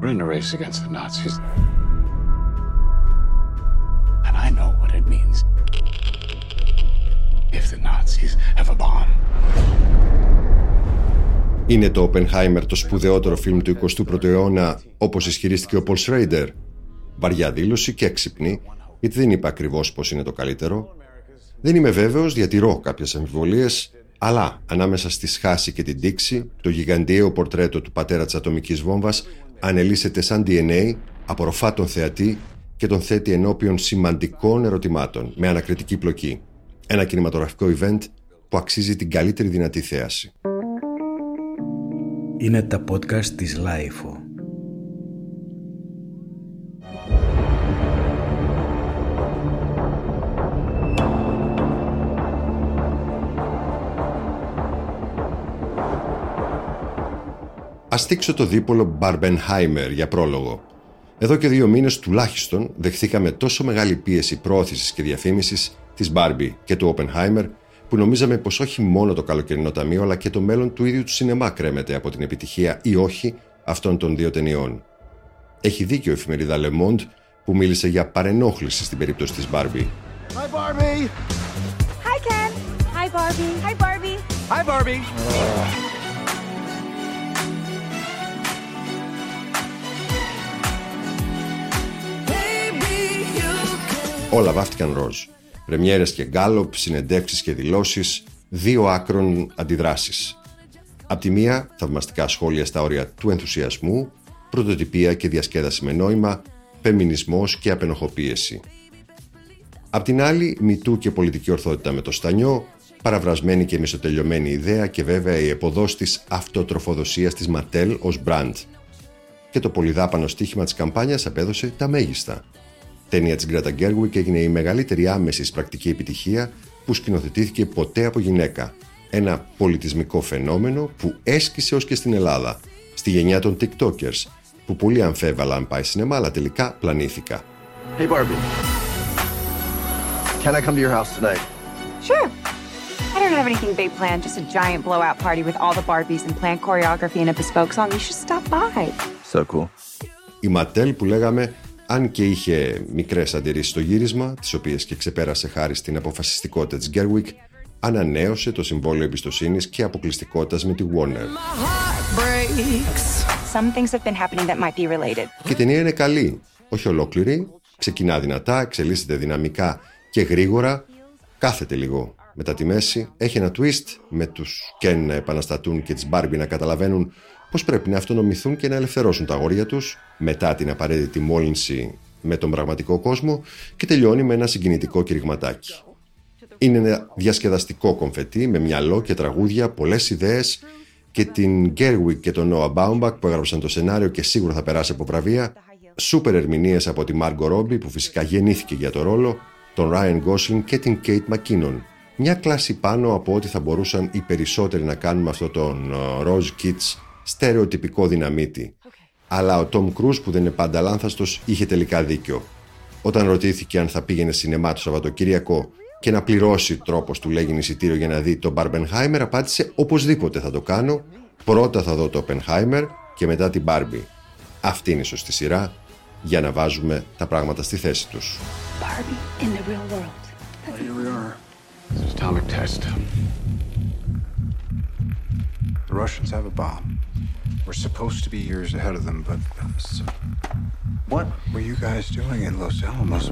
We're in a race against the Nazis. And I know what it means if the Nazis have a bomb. Είναι το Oppenheimer το σπουδαιότερο φιλμ του 21ου αιώνα, όπως ισχυρίστηκε ο Πολ Σρέιντερ. Βαριά δήλωση και έξυπνη, γιατί δεν είπα ακριβώς πώ είναι το καλύτερο. Δεν είμαι βέβαιος, διατηρώ κάποιες αμφιβολίες, αλλά ανάμεσα στη σχάση και την τήξη, το γιγαντιαίο πορτρέτο του πατέρα της ατομικής βόμβας ανελίσσεται σαν DNA, απορροφά τον θεατή και τον θέτει ενώπιον σημαντικών ερωτημάτων με ανακριτική πλοκή. Ένα κινηματογραφικό event που αξίζει την καλύτερη δυνατή θέαση. Είναι τα podcast της LiFO. Ας δείξω το δίπολο Μπαρμπενχάιμερ για πρόλογο. Εδώ και δύο μήνες τουλάχιστον δεχθήκαμε τόσο μεγάλη πίεση πρόθεσης και διαφήμισης της Barbie και του Oppenheimer που νομίζαμε πως όχι μόνο το καλοκαιρινό ταμείο αλλά και το μέλλον του ίδιου του σινεμά κρέμεται από την επιτυχία ή όχι αυτών των δύο ταινιών. Έχει δίκιο η εφημερίδα Le Monde που μίλησε για παρενόχληση στην περίπτωση της Barbie. Hi Barbie! Hi Ken! Hi Barbie! Hi Barbie! Hi Barbie! Όλα βάφτηκαν ροζ. Πρεμιέρες και γκάλοπ, συνεντεύξεις και δηλώσεις, δύο άκρων αντιδράσεις. Απ' τη μία, θαυμαστικά σχόλια στα όρια του ενθουσιασμού, πρωτοτυπία και διασκέδαση με νόημα, φεμινισμός και απενοχοποίηση. Απ' την άλλη, μητού και πολιτική ορθότητα με το στανιό, παραβρασμένη και μισοτελειωμένη ιδέα και βέβαια η εποδός της αυτοτροφοδοσίας της Ματέλ ως μπραντ. Και το πολυδάπανο στίχημα της καμπάνιας απέδωσε τα μέγιστα ταινία της Γκράτα Γκέργουικ έγινε η μεγαλύτερη άμεση πρακτική επιτυχία που σκηνοθετήθηκε ποτέ από γυναίκα. Ένα πολιτισμικό φαινόμενο που έσκησε ως και στην Ελλάδα, στη γενιά των TikTokers, που πολύ αμφέβαλα πάει σινεμά, αλλά τελικά πλανήθηκα. Hey Barbie. Can I come to your house tonight? Sure. I don't have anything big planned, just a giant blowout party with all the Barbies and planned choreography and a bespoke song. You should stop by. So cool. Η Ματέλ που λέγαμε αν και είχε μικρές αντιρρήσεις στο γύρισμα, τις οποίες και ξεπέρασε χάρη στην αποφασιστικότητα της Γκέρουικ, ανανέωσε το συμβόλαιο εμπιστοσύνης και αποκλειστικότητας με τη Warner. Και η ταινία είναι καλή, όχι ολόκληρη, ξεκινά δυνατά, εξελίσσεται δυναμικά και γρήγορα, κάθεται λίγο. Μετά τη μέση. Έχει ένα twist με τους Ken να επαναστατούν και τις Barbie να καταλαβαίνουν πως πρέπει να αυτονομηθούν και να ελευθερώσουν τα αγόρια τους μετά την απαραίτητη μόλυνση με τον πραγματικό κόσμο και τελειώνει με ένα συγκινητικό κηρυγματάκι. Είναι ένα διασκεδαστικό κομφετί με μυαλό και τραγούδια, πολλές ιδέες και την Γκέργουικ και τον Νόα Μπάουμπακ που έγραψαν το σενάριο και σίγουρα θα περάσει από βραβεία, σούπερ ερμηνείες από τη Μάργκο Ρόμπι που φυσικά γεννήθηκε για το ρόλο, τον Ράιαν Γκόσλινγκ και την Κέιτ Μακίνον. Μια κλάση πάνω από ό,τι θα μπορούσαν οι περισσότεροι να κάνουν με αυτό τον ροζ κιτς στερεοτυπικό δυναμίτη. Αλλά ο Τόμ Κρούζ που δεν είναι πάντα αλάνθαστος είχε τελικά δίκιο. Όταν ρωτήθηκε αν θα πήγαινε σινεμά το Σαββατοκύριακο και να πληρώσει τρόπος του λέγειν εισιτήριο για να δει τον Μπαρμπενχάιμερ, απάντησε οπωσδήποτε θα το κάνω. Πρώτα θα δω το Οπενχάιμερ και μετά την Μπάρμπι. Αυτή είναι η σωστή σειρά για να βάζουμε τα πράγματα στη θέση τους. Barbie in the real world. Here we are. atomic test. The Russians have a bomb. We're supposed to be years ahead of them, but uh, what were you guys doing in Los Alamos?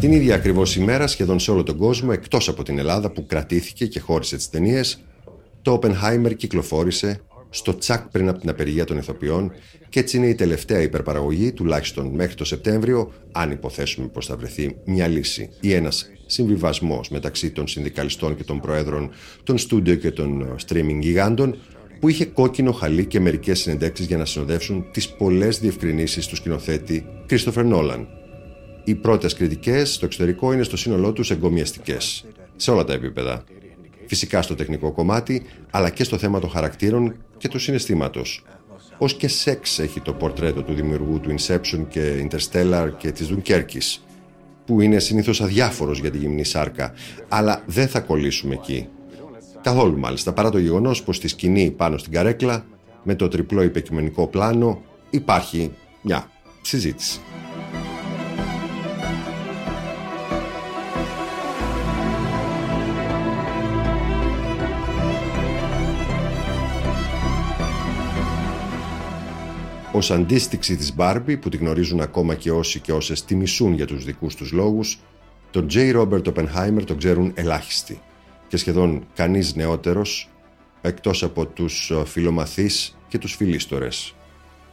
Την ίδια ακριβώ ημέρα, σχεδόν σε όλο τον κόσμο, εκτό από την Ελλάδα που κρατήθηκε και χώρισε τι ταινίε, το Oppenheimer κυκλοφόρησε στο τσακ πριν από την απεργία των ηθοποιών και έτσι είναι η τελευταία υπερπαραγωγή, τουλάχιστον μέχρι το Σεπτέμβριο, αν υποθέσουμε πως θα βρεθεί μια λύση ή ένας συμβιβασμός μεταξύ των συνδικαλιστών και των προέδρων των στούντιο και των streaming γιγάντων, που είχε κόκκινο χαλί και μερικές συνεντεύξεις για να συνοδεύσουν τις πολλές διευκρινήσεις του σκηνοθέτη Κρίστοφερ Νόλαν. Οι πρώτες κριτικές στο εξωτερικό είναι στο σύνολό τους εγκομιαστικές, σε όλα τα επίπεδα. Φυσικά στο τεχνικό κομμάτι, αλλά και στο θέμα των χαρακτήρων και του συναισθήματος. Ω και σεξ έχει το πορτρέτο του δημιουργού του Inception και Interstellar και της Dunkerque, που είναι συνήθως αδιάφορος για τη γυμνή σάρκα, αλλά δεν θα κολλήσουμε εκεί. Καθόλου μάλιστα, παρά το γεγονός πως στη σκηνή πάνω στην καρέκλα με το τριπλό υπεκειμενικό πλάνο υπάρχει μια συζήτηση. Ω αντίστοιξη της Μπάρμπι που τη γνωρίζουν ακόμα και όσοι και όσες τη μισούν για τους δικούς τους λόγους, τον J. Robert Oppenheimer τον ξέρουν ελάχιστοι και σχεδόν κανείς νεότερος εκτός από τους ε, φιλομαθείς και τους φιλίστορες.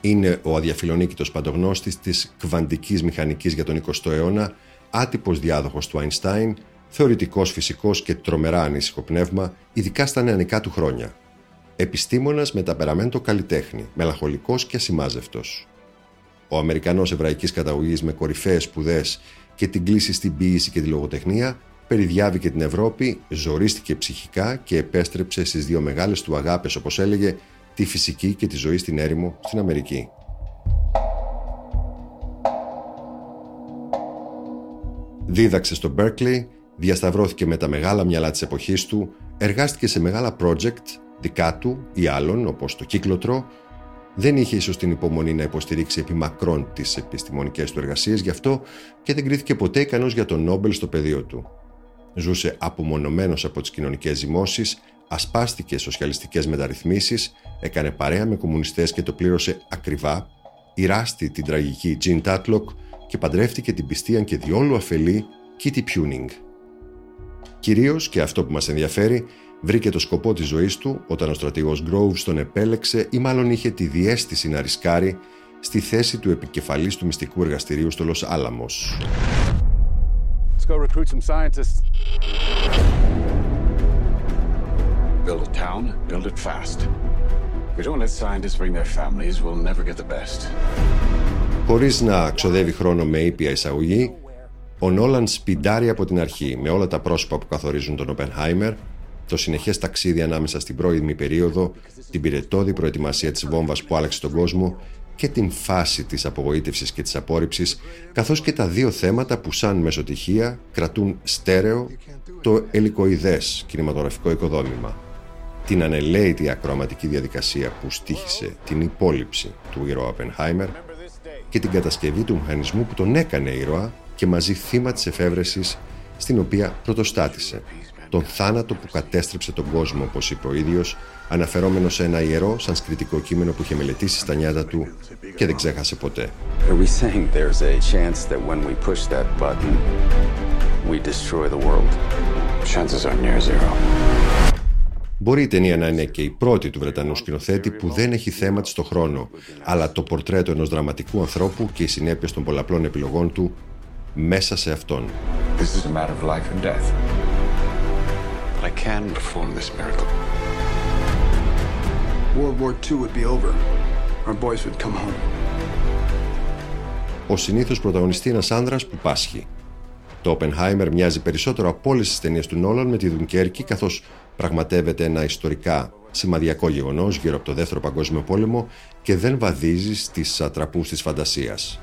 Είναι ο αδιαφιλονίκητος παντογνώστης της κβαντικής μηχανικής για τον 20ο αιώνα, άτυπος διάδοχος του Einstein, θεωρητικός φυσικός και τρομερά ανήσυχο πνεύμα, ειδικά στα νεανικά του χρόνια. Επιστήμονας με ταπεραμέντο καλλιτέχνη, μελαγχολικός και ασημάζευτος. Ο Αμερικανός εβραϊκής καταγωγής με κορυφαίες σπουδές και την κλίση στην ποίηση και τη λογοτεχνία, περιδιάβηκε την Ευρώπη, ζορίστηκε ψυχικά και επέστρεψε στις δύο μεγάλες του αγάπες, όπως έλεγε, τη φυσική και τη ζωή στην έρημο στην Αμερική. Δίδαξε στο Berkeley, διασταυρώθηκε με τα μεγάλα μυαλά της εποχής του, εργάστηκε σε μεγάλα project δικά του ή άλλων όπως το κύκλοτρο, δεν είχε ίσως την υπομονή να υποστηρίξει επί μακρόν τις επιστημονικές του εργασίες, γι' αυτό και δεν κρίθηκε ποτέ ικανός για τον Νόμπελ στο πεδίο του. Ζούσε απομονωμένος από τις κοινωνικές ζυμώσεις, ασπάστηκες σοσιαλιστικές μεταρρυθμίσεις, έκανε παρέα με κομμουνιστές και το πλήρωσε ακριβά, ηράστη την τραγική Τζιν Τάτλοκ και παντρεύτηκε την πιστή αν και διόλου αφελή Kitty Puning. Κυρίως και αυτό που μας ενδιαφέρει, βρήκε το σκοπό της ζωής του όταν ο στρατηγός Groves τον επέλεξε ή μάλλον είχε τη διέστηση να ρισκάρει στη θέση του επικεφαλής του μυστικού εργαστηρίου στο Λος Άλαμος. Let's go recruit some scientists. Build a town, build it fast. If we don't let scientists bring their families, we'll never get the best. Χωρίς να ξοδεύει χρόνο με ήπια εισαγωγή, ο Νόλαν σπιντάρει από την αρχή με όλα τα πρόσωπα που καθορίζουν τον Οπενχάιμερ το συνεχές ταξίδι ανάμεσα στην πρώιμη περίοδο, την πυρετόδη προετοιμασία της βόμβας που άλλαξε τον κόσμο και την φάση της απογοήτευσης και της απόρριψης, καθώς και τα δύο θέματα που σαν μεσοτυχία κρατούν στέρεο το ελικοειδές κινηματογραφικό οικοδόμημα. Την ανελαίτη ακροαματική διαδικασία που στήχησε την υπόλοιψη του ήρωα Απενχάιμερ και την κατασκευή του μηχανισμού που τον έκανε ήρωα και μαζί θύμα της εφεύρεσης στην οποία πρωτοστάτησε τον θάνατο που κατέστρεψε τον κόσμο, όπως είπε ο ίδιος, αναφερόμενος σε ένα ιερό σανσκριτικό κείμενο που είχε μελετήσει στα νιάτα του και δεν ξέχασε ποτέ. Μπορεί η ταινία να είναι και η πρώτη του Βρετανού σκηνοθέτη που δεν έχει θέμα της στο χρόνο, αλλά το πορτρέτο ενός δραματικού ανθρώπου και οι συνέπειες των πολλαπλών επιλογών του μέσα σε αυτόν. I can perform this miracle. World War II would be over. Our boys would come home. Ο συνήθως πρωταγωνιστή ένας άνδρας που πάσχει. Το Oppenheimer μοιάζει περισσότερο από όλες τις ταινίες του Νόλαν με τη Δουνκέρκη καθώς πραγματεύεται ένα ιστορικά σημαδιακό γεγονός γύρω από το Δεύτερο Παγκόσμιο Πόλεμο και δεν βαδίζει στις ατραπούς της φαντασίας.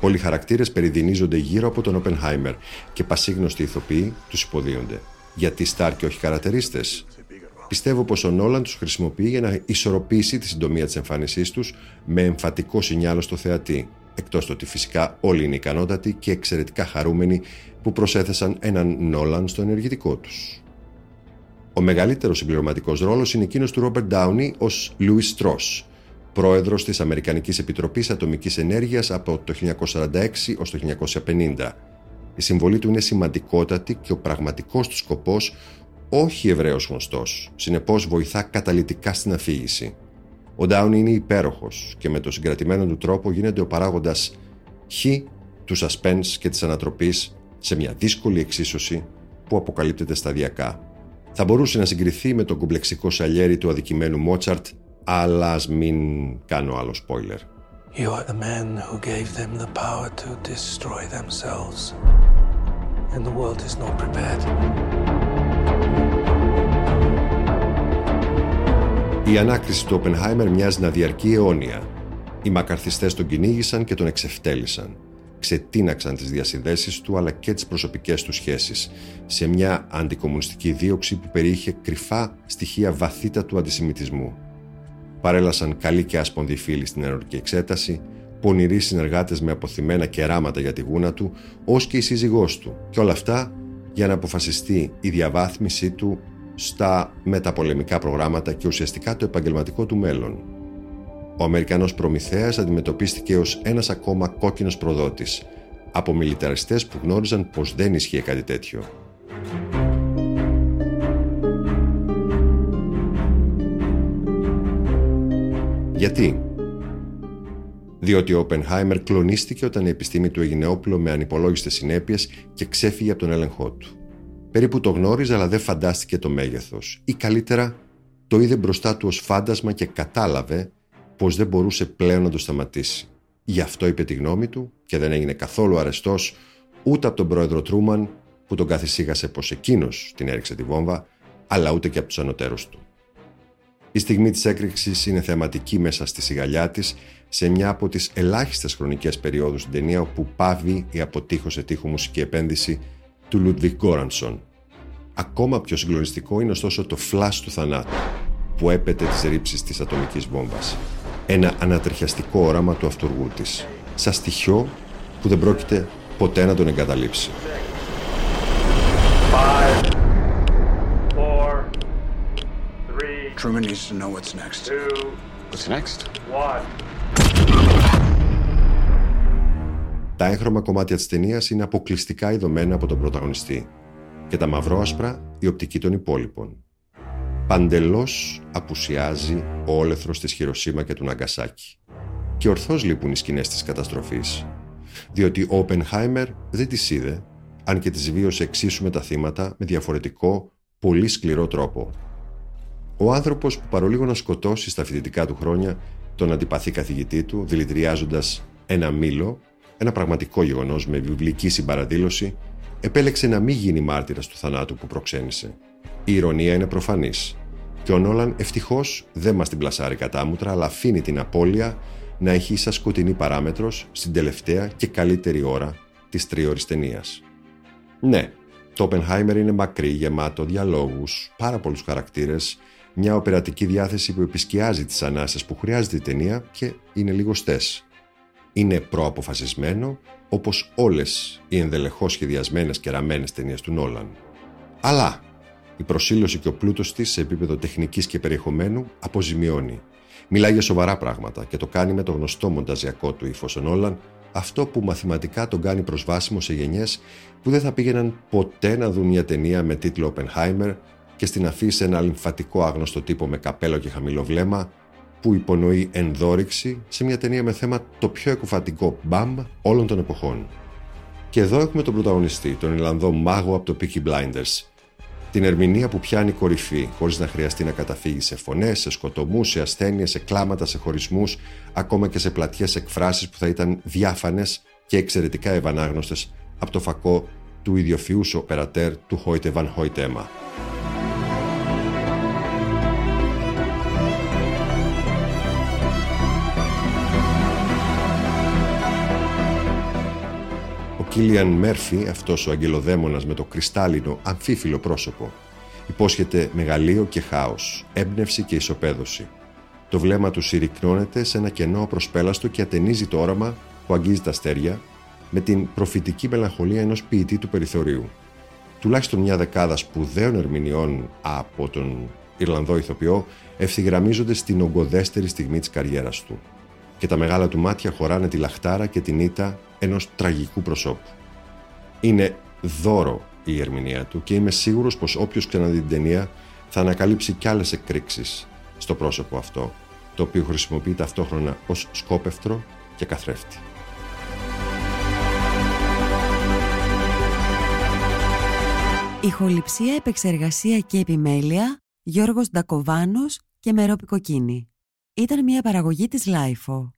Πολλοί χαρακτήρες περιδινίζονται γύρω από τον Οπενχάιμερ και πασίγνωστοι ηθοποιοί τους υποδίονται. Γιατί Σταρ και όχι καρατερίστες. Πιστεύω πως ο Νόλαν τους χρησιμοποιεί για να ισορροπήσει τη συντομία της εμφάνισής τους με εμφατικό σινιάλο στο θεατή. Εκτός το ότι φυσικά όλοι είναι ικανότατοι και εξαιρετικά χαρούμενοι που προσέθεσαν έναν Νόλαν στο ενεργητικό τους. Ο μεγαλύτερος συμπληρωματικός ρόλος είναι εκείνος του Ρόμπερτ Ντάουνι ως Λούι Στρό, πρόεδρος της Αμερικανικής Επιτροπής Ατομικής Ενέργειας από το 1946 ως το 1950 η συμβολή του είναι σημαντικότατη και ο πραγματικός του σκοπός όχι ευρέως γνωστός, συνεπώς βοηθά καταλητικά στην αφήγηση. Ο Ντάουν είναι υπέροχος και με το συγκρατημένο του τρόπο γίνεται ο παράγοντας χ του suspense και της ανατροπής σε μια δύσκολη εξίσωση που αποκαλύπτεται σταδιακά. Θα μπορούσε να συγκριθεί με τον κομπλεξικό σαλιέρι του αδικημένου Μότσαρτ, αλλά ας μην κάνω άλλο spoiler. You are the man who gave them the power to destroy themselves. And the world is not prepared. Η ανάκριση του Οπενχάιμερ μοιάζει να διαρκεί αιώνια. Οι μακαρθιστές τον κυνήγησαν και τον εξευτέλισαν. Ξετίναξαν τις διασυνδέσεις του αλλά και τις προσωπικές του σχέσεις σε μια αντικομουνιστική δίωξη που περιείχε κρυφά στοιχεία βαθύτατου αντισημιτισμού. Παρέλασαν καλοί και άσπονδοι φίλοι στην ενορική εξέταση, πονηροί συνεργάτες με αποθυμένα κεράματα για τη γούνα του, ως και η σύζυγός του. Και όλα αυτά για να αποφασιστεί η διαβάθμισή του στα μεταπολεμικά προγράμματα και ουσιαστικά το επαγγελματικό του μέλλον. Ο Αμερικανός Προμηθέας αντιμετωπίστηκε ως ένας ακόμα κόκκινος προδότης από μιλιταριστές που γνώριζαν πως δεν ισχύει κάτι τέτοιο. Γιατί; Διότι ο Οπενχάιμερ κλονίστηκε όταν η επιστήμη του έγινε όπλο με ανυπολόγιστες συνέπειες και ξέφυγε από τον έλεγχό του. Περίπου το γνώριζε αλλά δεν φαντάστηκε το μέγεθος. Ή καλύτερα, το είδε μπροστά του ως φάντασμα και κατάλαβε πως δεν μπορούσε πλέον να το σταματήσει. Γι' αυτό είπε τη γνώμη του και δεν έγινε καθόλου αρεστός ούτε από τον πρόεδρο Τρούμαν που τον καθησύγασε πως εκείνος την έριξε τη βόμβα, αλλά ούτε και από τους ανωτέρους του. Η στιγμή της έκρηξης είναι θεματική μέσα στη σιγαλιά της σε μια από τις ελάχιστες χρονικές περιόδους στην ταινία όπου πάβει η αποτύχωσε τείχου μουσική επένδυση του Λούντβιχ Γκόρανσον. Ακόμα πιο συγκλονιστικό είναι ωστόσο το φλάς του θανάτου που έπεται τις ρήψεις της ατομικής βόμβας. Ένα ανατριχιαστικό όραμα του αυτούργου της, σαν στοιχείο που δεν πρόκειται ποτέ να τον εγκαταλείψει. Truman needs to know what's next. What's next? Τα έγχρωμα κομμάτια της ταινίας είναι αποκλειστικά ειδωμένα από τον πρωταγωνιστή και τα μαυρόασπρα η οπτική των υπόλοιπων. Παντελώς απουσιάζει ο όλεθρος της Χειροσύμα και του Ναγκασάκη. Και ορθώς λείπουν οι σκηνές της καταστροφής, διότι ο Οπενχάιμερ δεν τις είδε, αν και τις βίωσε εξίσου με τα θύματα με διαφορετικό, πολύ σκληρό τρόπο. Ο άνθρωπος που παρολίγο να σκοτώσει στα φοιτητικά του χρόνια τον αντιπαθή καθηγητή του, δηλητηριάζοντας ένα μήλο, ένα πραγματικό γεγονός με βιβλική συμπαραδήλωση, επέλεξε να μην γίνει μάρτυρας του θανάτου που προξένησε. Η ηρωνία είναι προφανής. Και ο Νόλαν ευτυχώς δεν μας την πλασάρει κατάμουτρα, αλλά αφήνει την απώλεια να έχει ίσα σκοτεινή παράμετρος στην τελευταία και καλύτερη ώρα της τρίωρη ταινίας. Ναι, το Oppenheimer είναι μακρύ, γεμάτο διαλόγους, πάρα πολλούς χαρακτήρες, μια οπερατική διάθεση που επισκιάζει τις ανάσες που χρειάζεται η ταινία και είναι λιγοστές. Είναι προαποφασισμένο όπως όλες οι ενδελεχώς σχεδιασμένες και ραμμένες ταινίες του Νόλαν. Αλλά η προσήλωση και ο πλούτος της σε επίπεδο τεχνικής και περιεχομένου αποζημιώνει. Μιλάει για σοβαρά πράγματα και το κάνει με το γνωστό μονταζιακό του ύφος ο Νόλαν, αυτό που μαθηματικά τον κάνει προσβάσιμο σε γενιές που δεν θα πήγαιναν ποτέ να δουν μια ταινία με τίτλο Oppenheimer και στην αφήση ένα λυμφατικό άγνωστο τύπο με καπέλο και χαμηλό βλέμμα που υπονοεί ενδόρυξη σε μια ταινία με θέμα το πιο εκουφατικό μπαμ όλων των εποχών. Και εδώ έχουμε τον πρωταγωνιστή, τον Ιρλανδό μάγο από το Peaky Blinders. Την ερμηνεία που πιάνει κορυφή, χωρίς να χρειαστεί να καταφύγει σε φωνές, σε σκοτωμούς, σε ασθένειες, σε κλάματα, σε χωρισμούς, ακόμα και σε πλατιές εκφράσεις που θα ήταν διάφανες και εξαιρετικά ευανάγνωστες από το φακό του ιδιοφυού οπερατέρ του Χόιτε Βαν Χόιτεμα. Κίλιαν Μέρφυ, αυτός ο αγγελοδαίμονας με το κρυστάλλινο αμφίφιλο πρόσωπο, υπόσχεται μεγαλείο και χάος, έμπνευση και ισοπαίδωση. Το βλέμμα του συρρυκνώνεται σε ένα κενό προσπέλαστο και ατενίζει το όραμα που αγγίζει τα αστέρια με την προφητική μελαγχολία ενός ποιητή του περιθωρίου. Τουλάχιστον μια δεκάδα σπουδαίων ερμηνεών από τον Ιρλανδό ηθοποιό ευθυγραμμίζονται στην ογκοδέστερη στιγμή της καριέρας του και τα μεγάλα του μάτια χωράνε τη λαχτάρα και την ήττα ενός τραγικού προσώπου. Είναι δώρο η ερμηνεία του και είμαι σίγουρος πως όποιος ξαναδεί την ταινία θα ανακαλύψει κι άλλες εκρήξεις στο πρόσωπο αυτό, το οποίο χρησιμοποιεί ταυτόχρονα ως σκόπευτρο και καθρέφτη. Ηχοληψία, επεξεργασία και επιμέλεια Γιώργος Ντακοβάνος και Μερόπη Κοκκίνη. Ήταν μια παραγωγή της LiFO.